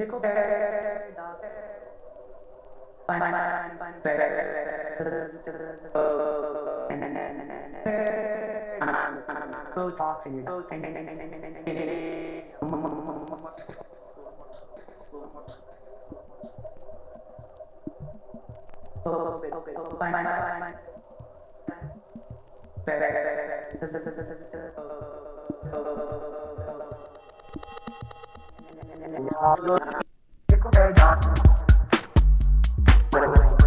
Pickle bear, dog bear. Fine, fine, fine, bear. Oh, and then, and then, and then, bear. I'm, I'm, I'm, I'm. Go talk to you. Go talk to you. Oh, okay, okay, oh, fine, fine, fine, fine. Bear, bear, bear, bear. Oh, oh, oh, oh. Thank you.